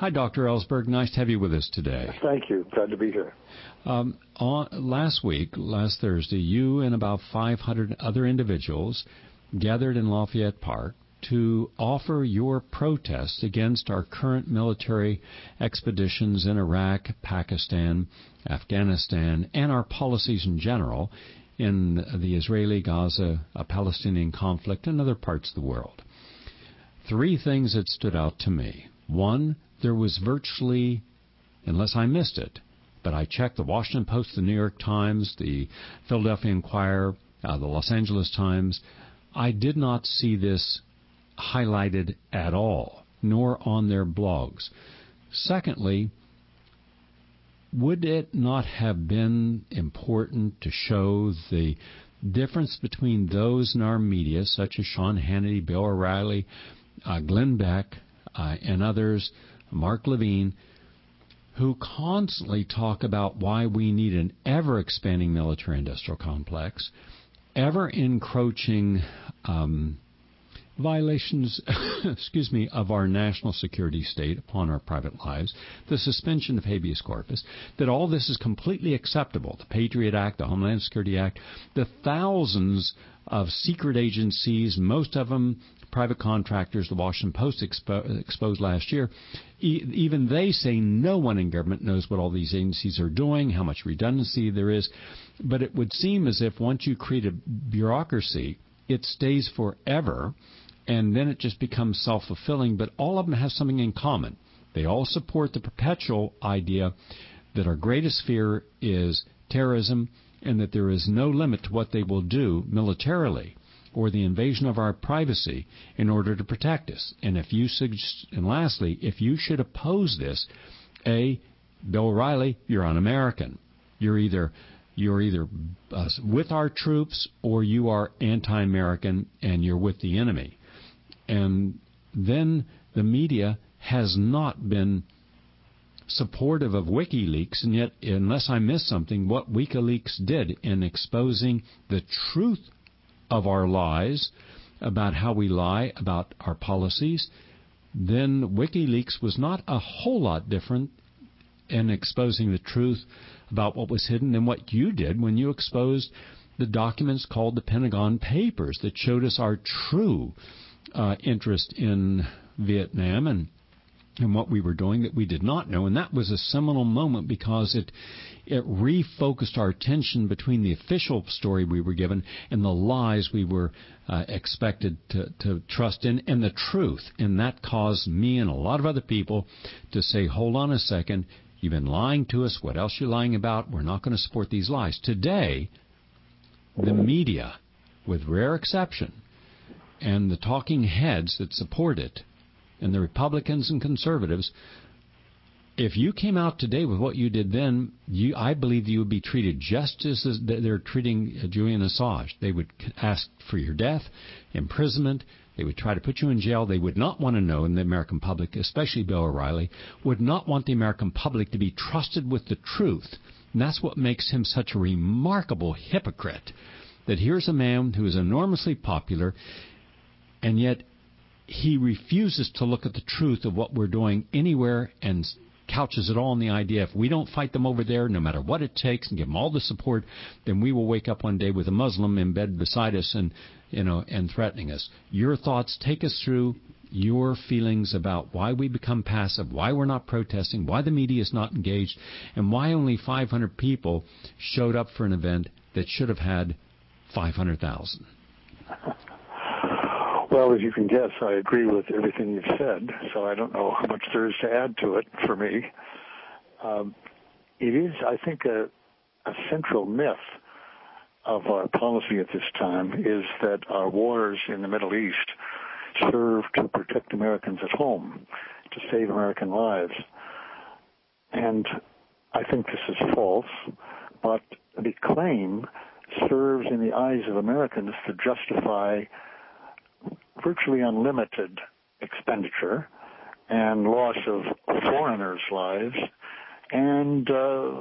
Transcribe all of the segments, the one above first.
Hi, Dr. Ellsberg. Nice to have you with us today. Thank you. Glad to be here. Um, on, last week, last Thursday, you and about 500 other individuals gathered in Lafayette Park to offer your protest against our current military expeditions in Iraq, Pakistan, Afghanistan, and our policies in general in the Israeli Gaza Palestinian conflict and other parts of the world. Three things that stood out to me. One, there was virtually, unless I missed it, but I checked the Washington Post, the New York Times, the Philadelphia Inquirer, uh, the Los Angeles Times, I did not see this highlighted at all, nor on their blogs. Secondly, would it not have been important to show the difference between those in our media, such as Sean Hannity, Bill O'Reilly, uh, Glenn Beck, uh, and others, Mark Levine, who constantly talk about why we need an ever expanding military industrial complex, ever encroaching um, violations, excuse me, of our national security state upon our private lives, the suspension of habeas corpus, that all this is completely acceptable. The Patriot Act, the Homeland Security Act, the thousands of secret agencies, most of them private contractors, the Washington Post expo- exposed last year, e- even they say no one in government knows what all these agencies are doing, how much redundancy there is. But it would seem as if once you create a bureaucracy, it stays forever and then it just becomes self fulfilling. But all of them have something in common. They all support the perpetual idea that our greatest fear is terrorism and that there is no limit to what they will do militarily or the invasion of our privacy in order to protect us. And if you suggest, and lastly, if you should oppose this, a Bill O'Reilly, you're un-American. You're either you're either uh, with our troops or you are anti-American and you're with the enemy and then the media has not been supportive of WikiLeaks, and yet, unless I missed something, what WikiLeaks did in exposing the truth of our lies about how we lie about our policies, then WikiLeaks was not a whole lot different in exposing the truth about what was hidden than what you did when you exposed the documents called the Pentagon Papers that showed us our true uh, interest in Vietnam and and what we were doing that we did not know, and that was a seminal moment because it it refocused our attention between the official story we were given and the lies we were uh, expected to, to trust in, and the truth, and that caused me and a lot of other people to say, "Hold on a second, you've been lying to us. What else are you lying about? We're not going to support these lies." Today, the media, with rare exception, and the talking heads that support it, and the Republicans and conservatives, if you came out today with what you did then, you, I believe you would be treated just as they're treating Julian Assange. They would ask for your death, imprisonment. They would try to put you in jail. They would not want to know, and the American public, especially Bill O'Reilly, would not want the American public to be trusted with the truth. And that's what makes him such a remarkable hypocrite. That here's a man who is enormously popular and yet he refuses to look at the truth of what we're doing anywhere and couches it all in the idea if we don't fight them over there, no matter what it takes, and give them all the support, then we will wake up one day with a Muslim in bed beside us and you know and threatening us. Your thoughts take us through your feelings about why we become passive, why we're not protesting, why the media is not engaged, and why only 500 people showed up for an event that should have had 500,000. Well, as you can guess, I agree with everything you've said, so I don't know how much there is to add to it for me. Um, it is, I think, a, a central myth of our policy at this time is that our wars in the Middle East serve to protect Americans at home, to save American lives. And I think this is false, but the claim serves in the eyes of Americans to justify virtually unlimited expenditure and loss of foreigners' lives and uh,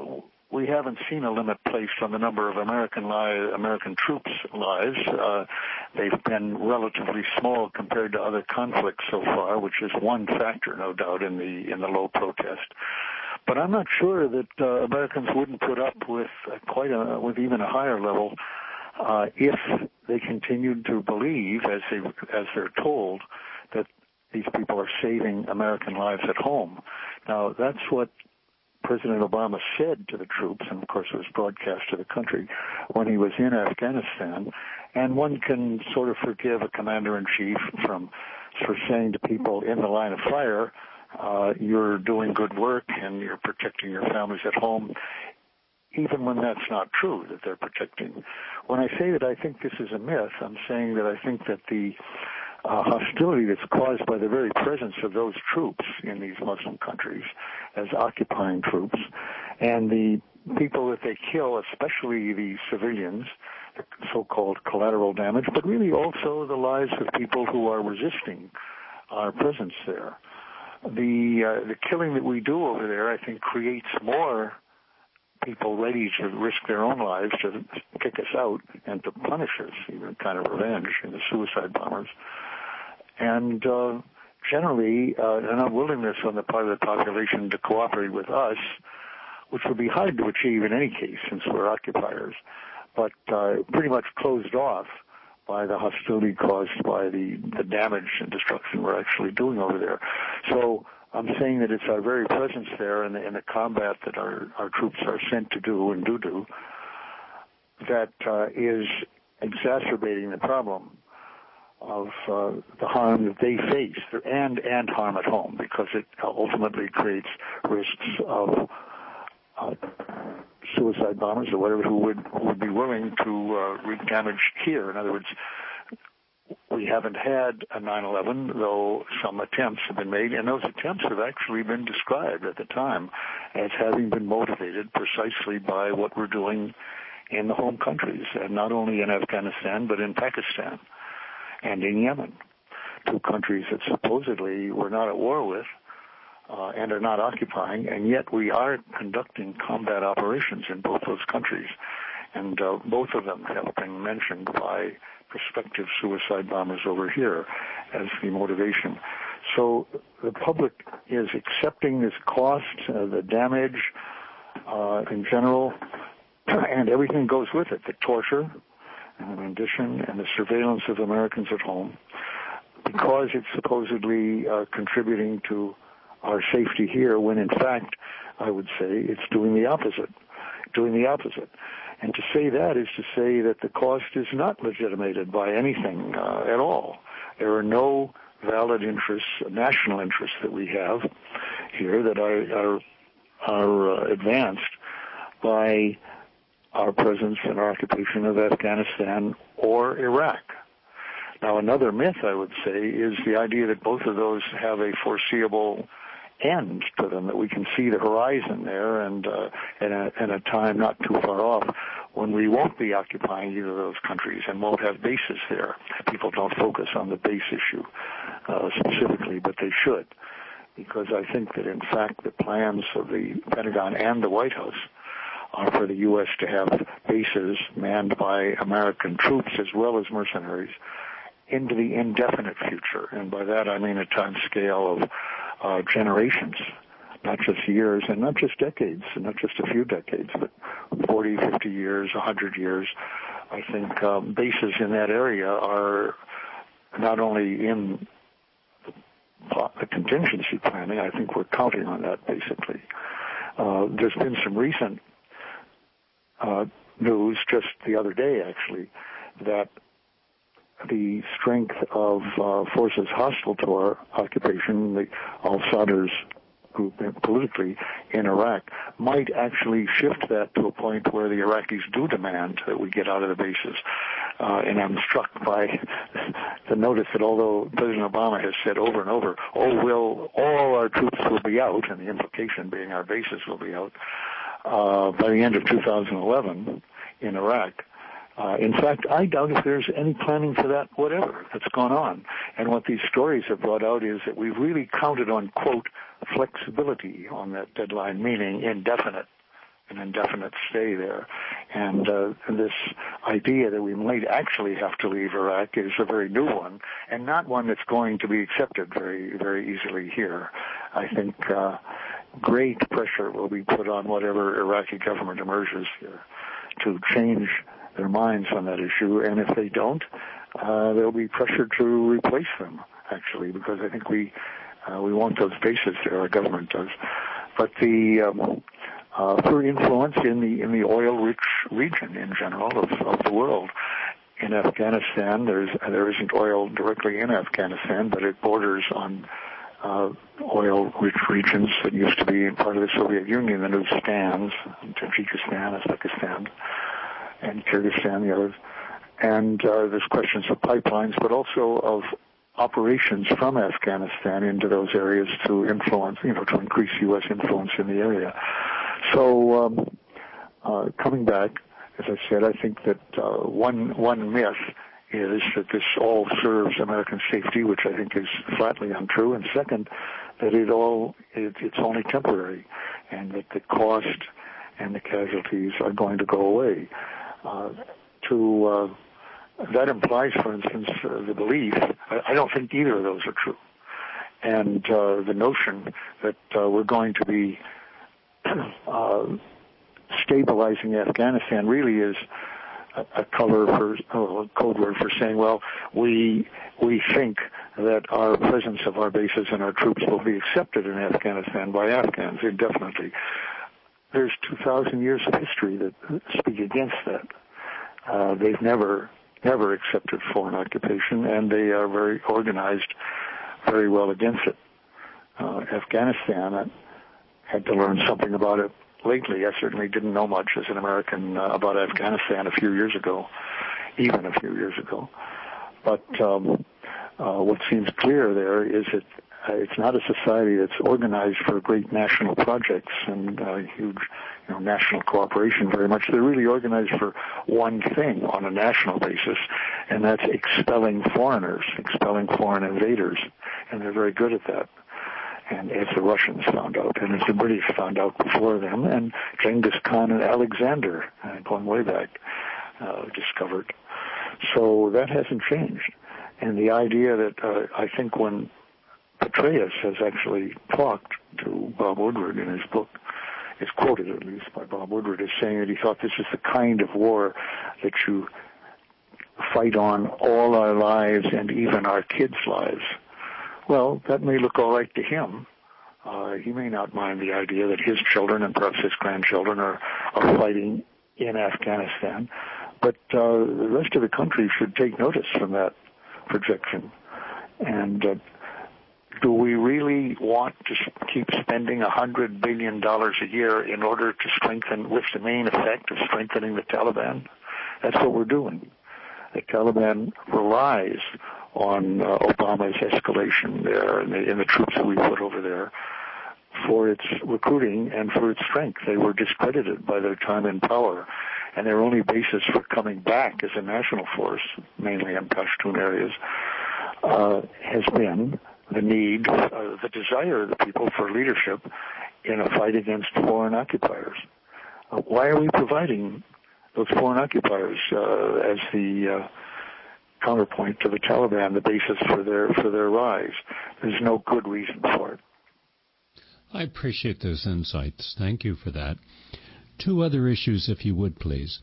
we haven't seen a limit placed on the number of American lives, American troops' lives. Uh, they've been relatively small compared to other conflicts so far, which is one factor, no doubt, in the in the low protest. But I'm not sure that uh, Americans wouldn't put up with quite a with even a higher level uh, if they continued to believe, as they as they're told, that these people are saving American lives at home. Now that's what President Obama said to the troops, and of course it was broadcast to the country when he was in Afghanistan. And one can sort of forgive a commander in chief from for saying to people in the line of fire, uh, "You're doing good work and you're protecting your families at home." Even when that's not true, that they're protecting. When I say that I think this is a myth, I'm saying that I think that the uh, hostility that's caused by the very presence of those troops in these Muslim countries as occupying troops, and the people that they kill, especially the civilians, the so-called collateral damage, but really also the lives of people who are resisting our presence there. The uh, the killing that we do over there, I think, creates more people ready to risk their own lives to kick us out and to punish us, even kind of revenge in the suicide bombers. And uh, generally uh, an unwillingness on the part of the population to cooperate with us, which would be hard to achieve in any case since we're occupiers, but uh, pretty much closed off by the hostility caused by the, the damage and destruction we're actually doing over there. So I'm saying that it's our very presence there and the, and the combat that our, our troops are sent to do and do do that uh, is exacerbating the problem of uh, the harm that they face and and harm at home because it ultimately creates risks of uh, suicide bombers or whatever who would would be willing to uh, wreak damage here. In other words, we haven't had a 9/11, though some attempts have been made, and those attempts have actually been described at the time as having been motivated precisely by what we're doing in the home countries, and not only in Afghanistan but in Pakistan and in Yemen, two countries that supposedly we're not at war with uh, and are not occupying, and yet we are conducting combat operations in both those countries. And uh, both of them have been mentioned by prospective suicide bombers over here as the motivation. So the public is accepting this cost, uh, the damage uh, in general, and everything goes with it, the torture, and the rendition and the surveillance of Americans at home because it's supposedly uh, contributing to our safety here when in fact I would say it's doing the opposite, doing the opposite. And to say that is to say that the cost is not legitimated by anything uh, at all. There are no valid interests, national interests that we have here that are are, are uh, advanced by our presence and our occupation of Afghanistan or Iraq. Now, another myth, I would say, is the idea that both of those have a foreseeable end to them, that we can see the horizon there and uh, in, a, in a time not too far off when we won't be occupying either of those countries and won't have bases there. People don't focus on the base issue uh, specifically, but they should, because I think that in fact the plans of the Pentagon and the White House uh, for the U.S. to have bases manned by American troops as well as mercenaries into the indefinite future. And by that I mean a time scale of uh, generations, not just years and not just decades, not just a few decades, but 40, 50 years, 100 years. I think um, bases in that area are not only in the contingency planning, I think we're counting on that basically. Uh, there's been some recent uh, news just the other day, actually, that the strength of uh, forces hostile to our occupation, the al-Sadr's group politically in Iraq, might actually shift that to a point where the Iraqis do demand that we get out of the bases. Uh, and I'm struck by the notice that although President Obama has said over and over, oh, will all our troops will be out, and the implication being our bases will be out, uh, by the end of 2011 in Iraq. Uh, in fact, I doubt if there's any planning for that whatever that's gone on. And what these stories have brought out is that we've really counted on, quote, flexibility on that deadline, meaning indefinite an indefinite stay there. And, uh, this idea that we might actually have to leave Iraq is a very new one, and not one that's going to be accepted very, very easily here. I think uh, great pressure will be put on whatever Iraqi government emerges here to change their minds on that issue, and if they don't, uh, there'll be pressure to replace them. Actually, because I think we uh, we want those bases there. Our government does, but the um, uh, influence in the in the oil-rich region in general of, of the world. In Afghanistan, there's there isn't oil directly in Afghanistan, but it borders on uh, oil-rich regions that used to be part of the Soviet Union, the new stands, Tajikistan, Uzbekistan, and Kyrgyzstan, the others. And uh, there's questions of pipelines, but also of operations from Afghanistan into those areas to influence, you know, to increase U.S. influence in the area. So, um, uh, coming back, as I said, I think that uh, one one myth is that this all serves American safety, which I think is flatly untrue. And second, that it all it, it's only temporary, and that the cost and the casualties are going to go away. Uh, to uh, that implies, for instance, uh, the belief. I, don't think either of those are true, and the notion that we're going to be stabilizing Afghanistan really is a, a color for oh, a code word for saying, well, we we think that our presence of our bases and our troops will be accepted in Afghanistan by Afghans indefinitely. There's 2,000 years of history that speak against that. Uh, they've never never accepted foreign occupation, and they are very organized, very well against it. Uh, Afghanistan had to learn something about it lately. I certainly didn't know much as an American uh, about Afghanistan a few years ago, even a few years ago. But um, uh, what seems clear there is that uh, it's not a society that's organized for great national projects and uh, huge you know, national cooperation very much. They're really organized for one thing on a national basis, and that's expelling foreigners, expelling foreign invaders, and they're very good at that and as the Russians found out, and as the British found out before them, and Genghis Khan and Alexander, uh, going way back, uh, discovered. So that hasn't changed. And the idea that uh, I think when Petraeus has actually talked to Bob Woodward in his book, is quoted at least by Bob Woodward as saying that he thought this is the kind of war that you fight on all our lives and even our kids' lives well, that may look all right to him. Uh, he may not mind the idea that his children and perhaps his grandchildren are, are fighting in Afghanistan. But uh, the rest of the country should take notice from that projection. And uh, do we really want to keep spending a hundred billion dollars a year in order to strengthen, with the main effect of strengthening the Taliban? That's what we're doing. The Taliban relies on uh, Obama's escalation there and the, and the troops that we put over there for its recruiting and for its strength. They were discredited by their time in power, and their only basis for coming back as a national force, mainly in Pashtun areas, uh, has been the need, uh, the desire of the people for leadership in a fight against foreign occupiers. Uh, why are we providing those foreign occupiers uh, as the uh, counterpoint to the Taliban, the basis for their for their rise. There's no good reason for it. I appreciate those insights. Thank you for that. Two other issues, if you would please.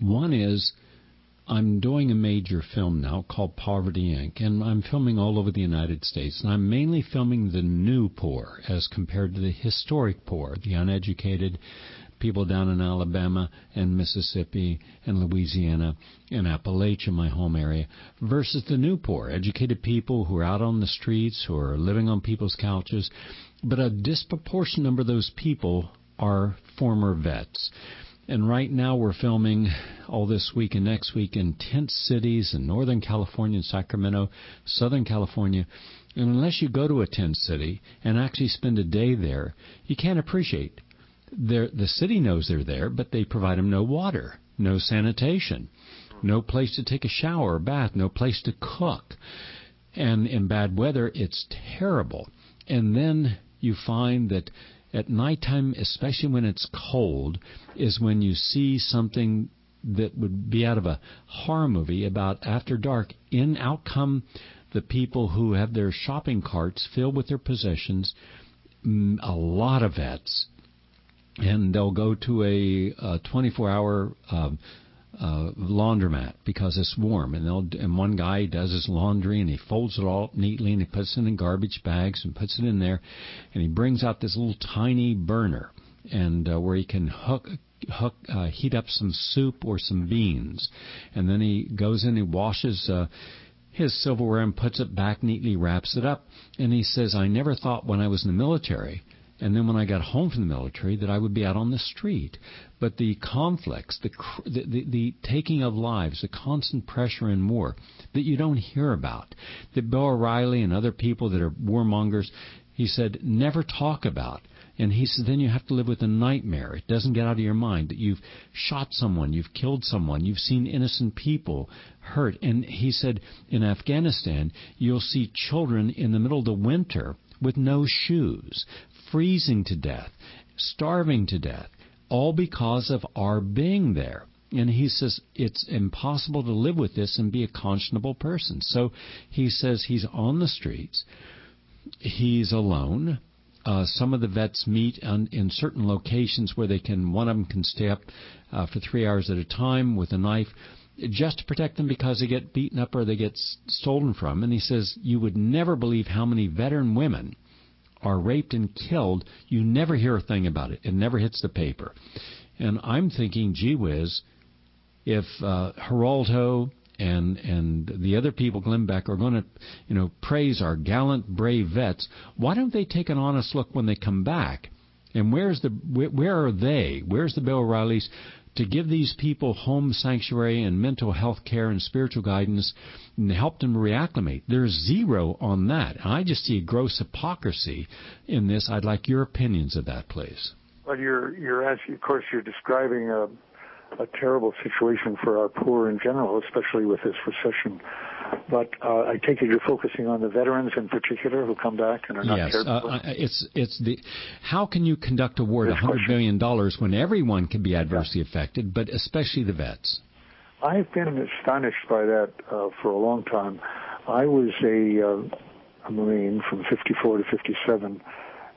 One is I'm doing a major film now called Poverty Inc., and I'm filming all over the United States. And I'm mainly filming the new poor as compared to the historic poor, the uneducated, people down in Alabama and Mississippi and Louisiana and Appalachia, my home area, versus the new poor, educated people who are out on the streets, who are living on people's couches. But a disproportionate number of those people are former vets. And right now we're filming all this week and next week in tent cities in Northern California and Sacramento, Southern California. And unless you go to a tent city and actually spend a day there, you can't appreciate they're, the city knows they're there, but they provide them no water, no sanitation, no place to take a shower or bath, no place to cook. And in bad weather, it's terrible. And then you find that At nighttime, especially when it's cold, is when you see something that would be out of a horror movie about after dark. In out come the people who have their shopping carts filled with their possessions, mm, a lot of vets, and they'll go to a, a 24 hour uh, uh, laundromat because it's warm, and they'll and one guy does his laundry and he folds it all neatly and he puts it in garbage bags and puts it in there, and he brings out this little tiny burner and uh, where he can hook hook uh, heat up some soup or some beans, and then he goes in and washes. Uh, his silverware and puts it back neatly, wraps it up, and he says, I never thought when I was in the military and then when I got home from the military that I would be out on the street. But the conflicts, the, the, the, the taking of lives, the constant pressure in war that you don't hear about, that Bill O'Reilly and other people that are warmongers, he said, never talk about. And he said, then you have to live with a nightmare. It doesn't get out of your mind that you've shot someone, you've killed someone, you've seen innocent people hurt. And he said, in Afghanistan, you'll see children in the middle of the winter with no shoes, freezing to death, starving to death, all because of our being there. And he says it's impossible to live with this and be a conscionable person. So he says he's on the streets. He's alone. Uh, some of the vets meet on, in certain locations where they can. One of them can stay up uh, for three hours at a time with a knife, just to protect them because they get beaten up or they get stolen from. And he says you would never believe how many veteran women are raped and killed, you never hear a thing about it. It never hits the paper. And I'm thinking, gee whiz, if uh, Geraldo and and the other people, Glenn Beck, are going to, you know, praise our gallant, brave vets, why don't they take an honest look when they come back? And where's the where, are they? Where's the Bill O'Reillys to give these people home sanctuary and mental health care and spiritual guidance and help them reacclimate. There's zero on that. I just see a gross hypocrisy in this. I'd like your opinions of that, please. Well, you're you're asking, of course, you're describing a, a terrible situation for our poor in general, especially with this recession. But uh, I take it you're focusing on the veterans in particular who come back and are not yes, cared uh, for. Yes, uh, it's it's the how can you conduct a war at 100 billion dollars when everyone can be adversely affected, but especially the vets? I've been astonished by that uh, for a long time. I was a, uh, a Marine from 54 to 57,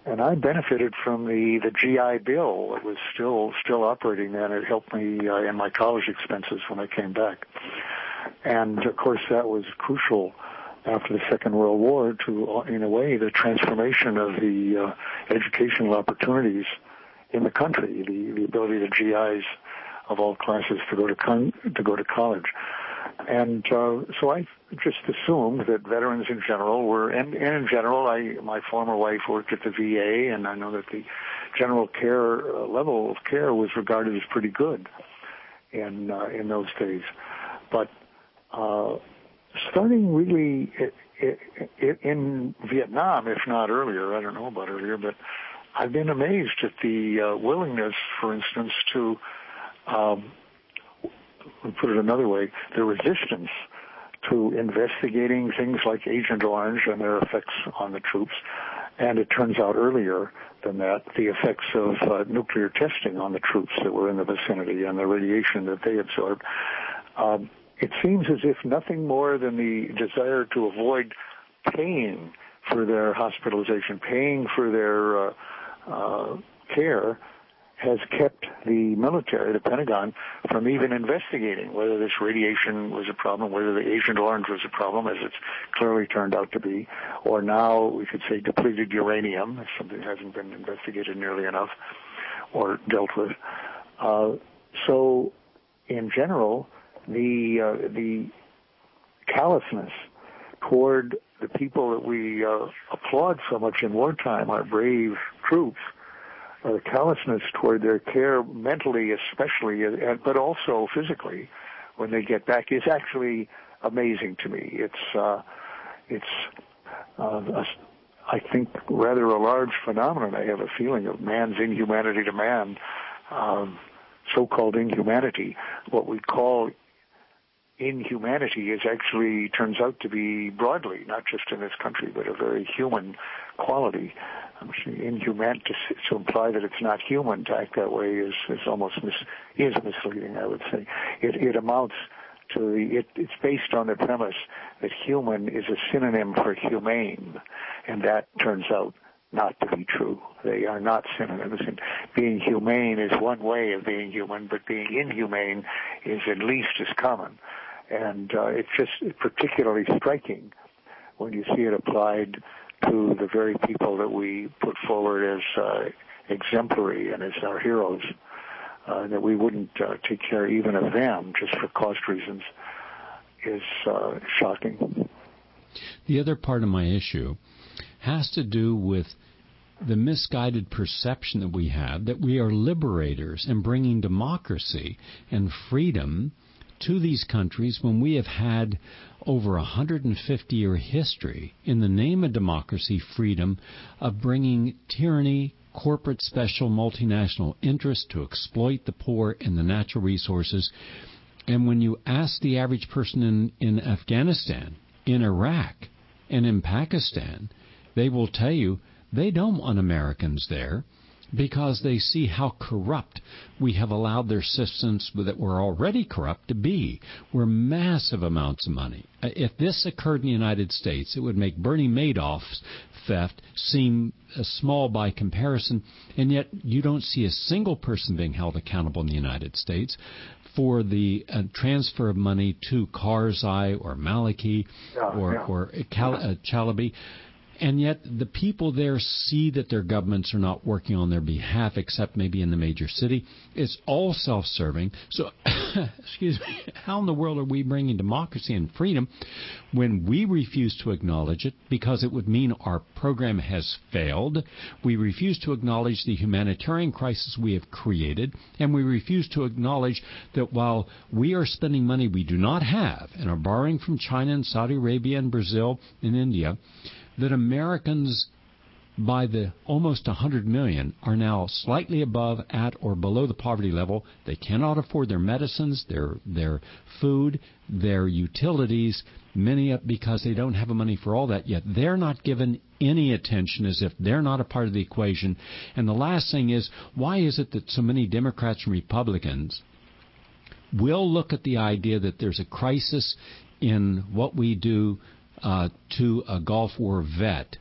and I benefited from the the GI Bill. It was still still operating then. It helped me uh, in my college expenses when I came back. And of course, that was crucial after the Second World War to, in a way, the transformation of the uh, educational opportunities in the country, the, the ability of GIs of all classes to go to con- to go to college. And uh, so I just assumed that veterans in general were, and, and in general, I my former wife worked at the VA, and I know that the general care uh, level of care was regarded as pretty good in uh, in those days. But uh, starting really in Vietnam, if not earlier, I don't know about earlier, but I've been amazed at the uh, willingness, for instance, to um, put it another way, the resistance to investigating things like Agent Orange and their effects on the troops, and it turns out earlier than that, the effects of uh, nuclear testing on the troops that were in the vicinity and the radiation that they absorbed. Um, it seems as if nothing more than the desire to avoid paying for their hospitalization, paying for their uh, uh, care, has kept the military, the Pentagon, from even investigating whether this radiation was a problem, whether the Agent Orange was a problem, as it's clearly turned out to be, or now we could say depleted uranium, if something hasn't been investigated nearly enough or dealt with. Uh, so, in general, the uh, the callousness toward the people that we uh, applaud so much in wartime, our brave troops, uh, the callousness toward their care mentally, especially, uh, but also physically, when they get back, is actually amazing to me. It's uh, it's uh, a, I think rather a large phenomenon. I have a feeling of man's inhumanity to man, um, so-called inhumanity, what we call inhumanity is actually turns out to be broadly, not just in this country, but a very human quality. Inhuman to, to imply that it's not human to act that way is is almost mis, is misleading. I would say it it amounts to the it, it's based on the premise that human is a synonym for humane, and that turns out not to be true. They are not synonyms. And being humane is one way of being human, but being inhumane is at least as common. And uh, it's just particularly striking when you see it applied to the very people that we put forward as uh, exemplary and as our heroes. Uh, that we wouldn't uh, take care even of them just for cost reasons is uh, shocking. The other part of my issue has to do with the misguided perception that we have that we are liberators and bringing democracy and freedom to these countries when we have had over a 150 year history in the name of democracy, freedom, of bringing tyranny, corporate special multinational interests to exploit the poor and the natural resources. And when you ask the average person in, in Afghanistan, in Iraq, and in Pakistan, they will tell you they don't want Americans there because they see how corrupt we have allowed their systems that were already corrupt to be. We're massive amounts of money. Uh, if this occurred in the United States, it would make Bernie Madoff's theft seem uh, small by comparison, and yet you don't see a single person being held accountable in the United States for the uh, transfer of money to Karzai or Maliki yeah, or, yeah. or Cal- uh, Chalabi and yet the people there see that their governments are not working on their behalf, except maybe in the major city. It's all self-serving. So, excuse me, how in the world are we bringing democracy and freedom when we refuse to acknowledge it because it would mean our program has failed? We refuse to acknowledge the humanitarian crisis we have created, and we refuse to acknowledge that while we are spending money we do not have and are borrowing from China and Saudi Arabia and Brazil and India, that Americans by the almost 100 million are now slightly above at or below the poverty level. They cannot afford their medicines, their their food, their utilities, many because they don't have the money for all that yet. They're not given any attention as if they're not a part of the equation. And the last thing is, why is it that so many Democrats and Republicans will look at the idea that there's a crisis in what we do uh, to a Gulf War vet.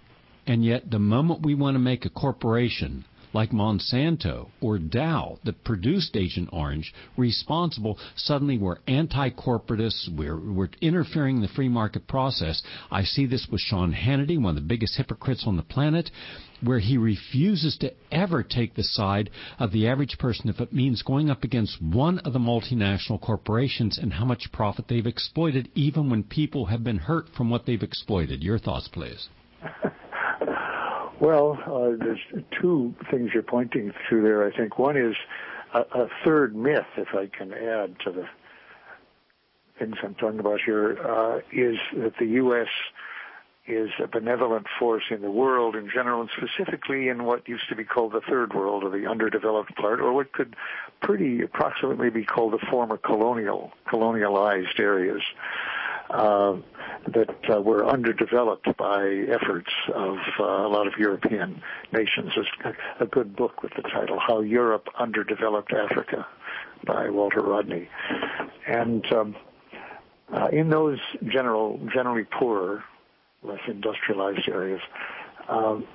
And yet, the moment we want to make a corporation like Monsanto or Dow that produced Agent Orange responsible, suddenly we're anti-corporatists, we're, we're interfering in the free market process. I see this with Sean Hannity, one of the biggest hypocrites on the planet, where he refuses to ever take the side of the average person if it means going up against one of the multinational corporations and how much profit they've exploited, even when people have been hurt from what they've exploited. Your thoughts, please. Well, uh, there's two things you're pointing to there. I think one is a, a, third myth, if I can add to the things I'm talking about here, uh, is that the U.S. is a benevolent force in the world in general, and specifically in what used to be called the third world, or the underdeveloped part, or what could pretty approximately be called the former colonial, colonialized areas that uh, were underdeveloped by efforts of uh, a lot of European nations. There's a, good book with the title "How Europe Underdeveloped Africa" by Walter Rodney, and um, uh, in those general, generally poorer, less industrialized areas. Um,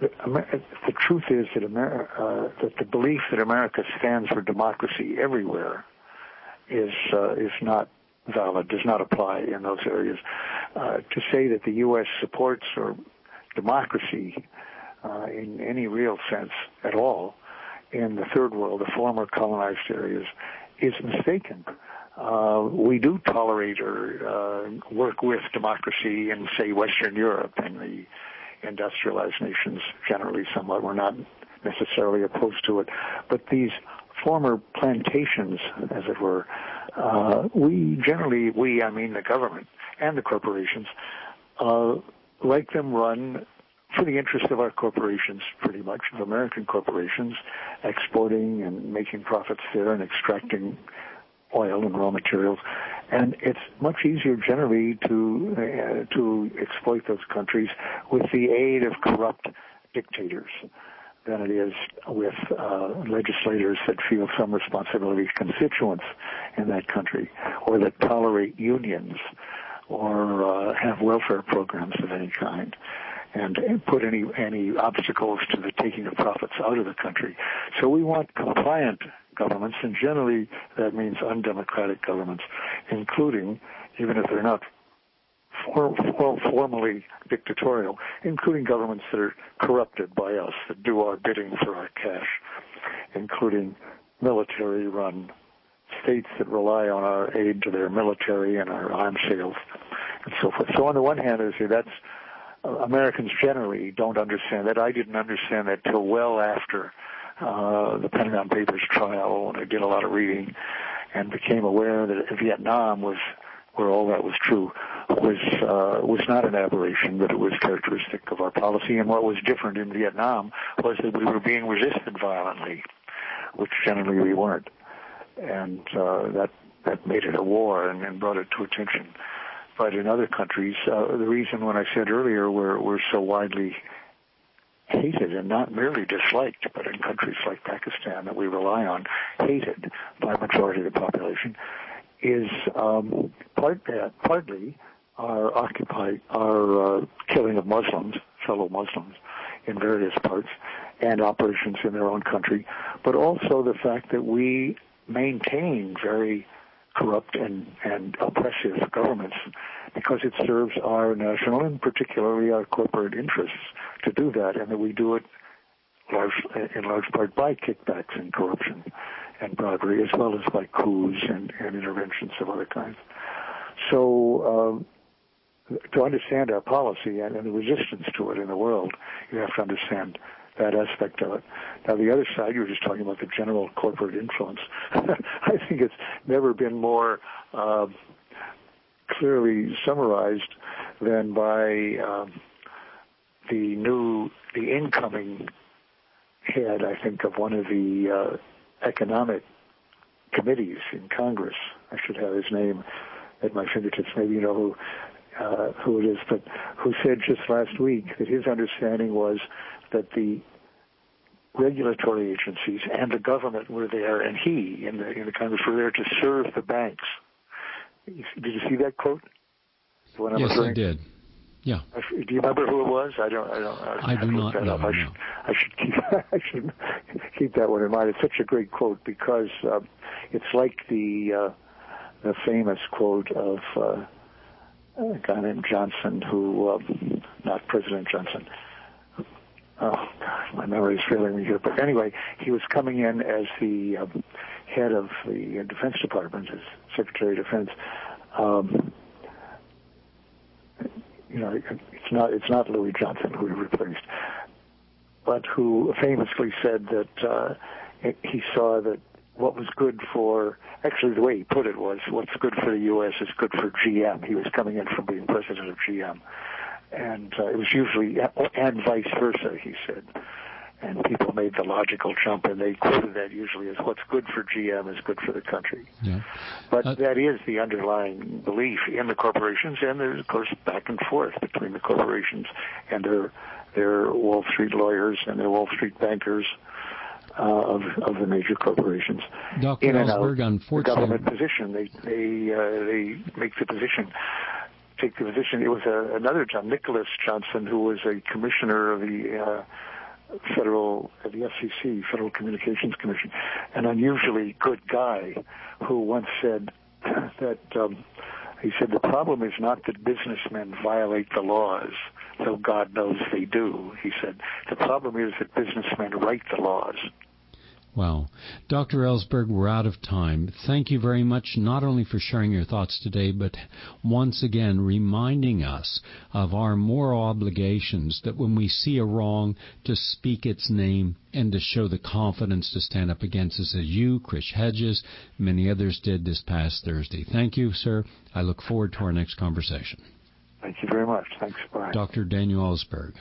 the, truth is that, uh, that the belief that America stands for democracy everywhere is uh, is not valid, does not apply in those areas. Uh, to say that the U.S. supports or democracy uh, in any real sense at all in the third world, the former colonized areas, is mistaken. Uh, we do tolerate or uh, work with democracy in, say, Western Europe and the industrialized nations generally somewhat. We're not necessarily opposed to it. But these former plantations, as it were, uh, we generally, we, I mean the government and the corporations, uh, like them run for the interest of our corporations, pretty much, of American corporations, exporting and making profits there and extracting oil and raw materials, and it's much easier generally to uh, to exploit those countries with the aid of corrupt dictators than it is with uh, legislators that feel some responsibility to constituents in that country or that tolerate unions or uh, have welfare programs of any kind and put any any obstacles to the taking of profits out of the country. So we want compliant governments, and generally that means undemocratic governments, including even if they're not for, for, formally dictatorial, including governments that are corrupted by us, that do our bidding for our cash, including military-run states that rely on our aid to their military and our arms sales and so forth. So on the one hand, I say that's uh, Americans generally don't understand that. I didn't understand that till well after uh, the Pentagon Papers trial, when I did a lot of reading and became aware that Vietnam was where all that was true was uh, was not an aberration, but it was characteristic of our policy. And what was different in Vietnam was that we were being resisted violently, which generally we weren't, and uh, that that made it a war and, brought it to attention but in other countries, uh, the reason when I said earlier we're we're so widely hated and not merely disliked, but in countries like Pakistan that we rely on, hated by a majority of the population, is um, part, partly our occupy our uh, killing of Muslims, fellow Muslims, in various parts, and operations in their own country, but also the fact that we maintain very corrupt and, and oppressive governments because it serves our national and particularly our corporate interests to do that, and that we do it large, in large part by kickbacks and corruption and bribery, as well as by coups and, and interventions of other kinds. So, um, to understand our policy and, and the resistance to it in the world, you have to understand that aspect of it. Now, the other side, you were just talking about the general corporate influence. I think it's never been more uh, clearly summarized than by um, the new, the incoming head, I think, of one of the uh, economic committees in Congress. I should have his name at my fingertips. Maybe you know who uh, who it is, but who said just last week that his understanding was that the regulatory agencies and the government were there, and he in the in the Congress were there to serve the banks. Did you see that quote? yes, I did. Yeah. Do you remember who it was? I don't. I don't. I, I do not know. I should. I should keep. I should keep that one in mind. It's such a great quote because uh, it's like the uh, the famous quote of uh, a guy named Johnson, who uh, not President Johnson, oh God, my memory is failing me here. But anyway, he was coming in as the um, head of the Defense Department, as Secretary of Defense. Um, you know, it's not it's not Louis Johnson who he replaced, but who famously said that uh, he saw that what was good for actually the way he put it was what's good for the U.S. is good for GM. He was coming in from being president of GM and uh, it was usually and vice versa. He said, and people made the logical jump, and they quoted that usually as what's good for GM is good for the country. Yeah. But uh, that is the underlying belief in the corporations, and there's of course back and forth between the corporations and their their Wall Street lawyers and their Wall Street bankers. Uh, of of the major corporations. Dr. In Ellsberg, and unfortunately, the government position, they they uh, they make the position take the position. It was a, another John, Nicholas Johnson, who was a commissioner of the uh, federal, uh, the FCC, Federal Communications Commission, an unusually good guy, who once said that um, he said the problem is not that businessmen violate the laws, though God knows they do. He said the problem is that businessmen write the laws. Wow. Dr. Ellsberg, we're out of time. Thank you very much, not only for sharing your thoughts today, but once again reminding us of our moral obligations that when we see a wrong, to speak its name and to show the confidence to stand up against us as you, Chris Hedges, many others did this past Thursday. Thank you, sir. I look forward to our next conversation. Thank you very much. Thanks. Bye. Dr. Daniel Ellsberg.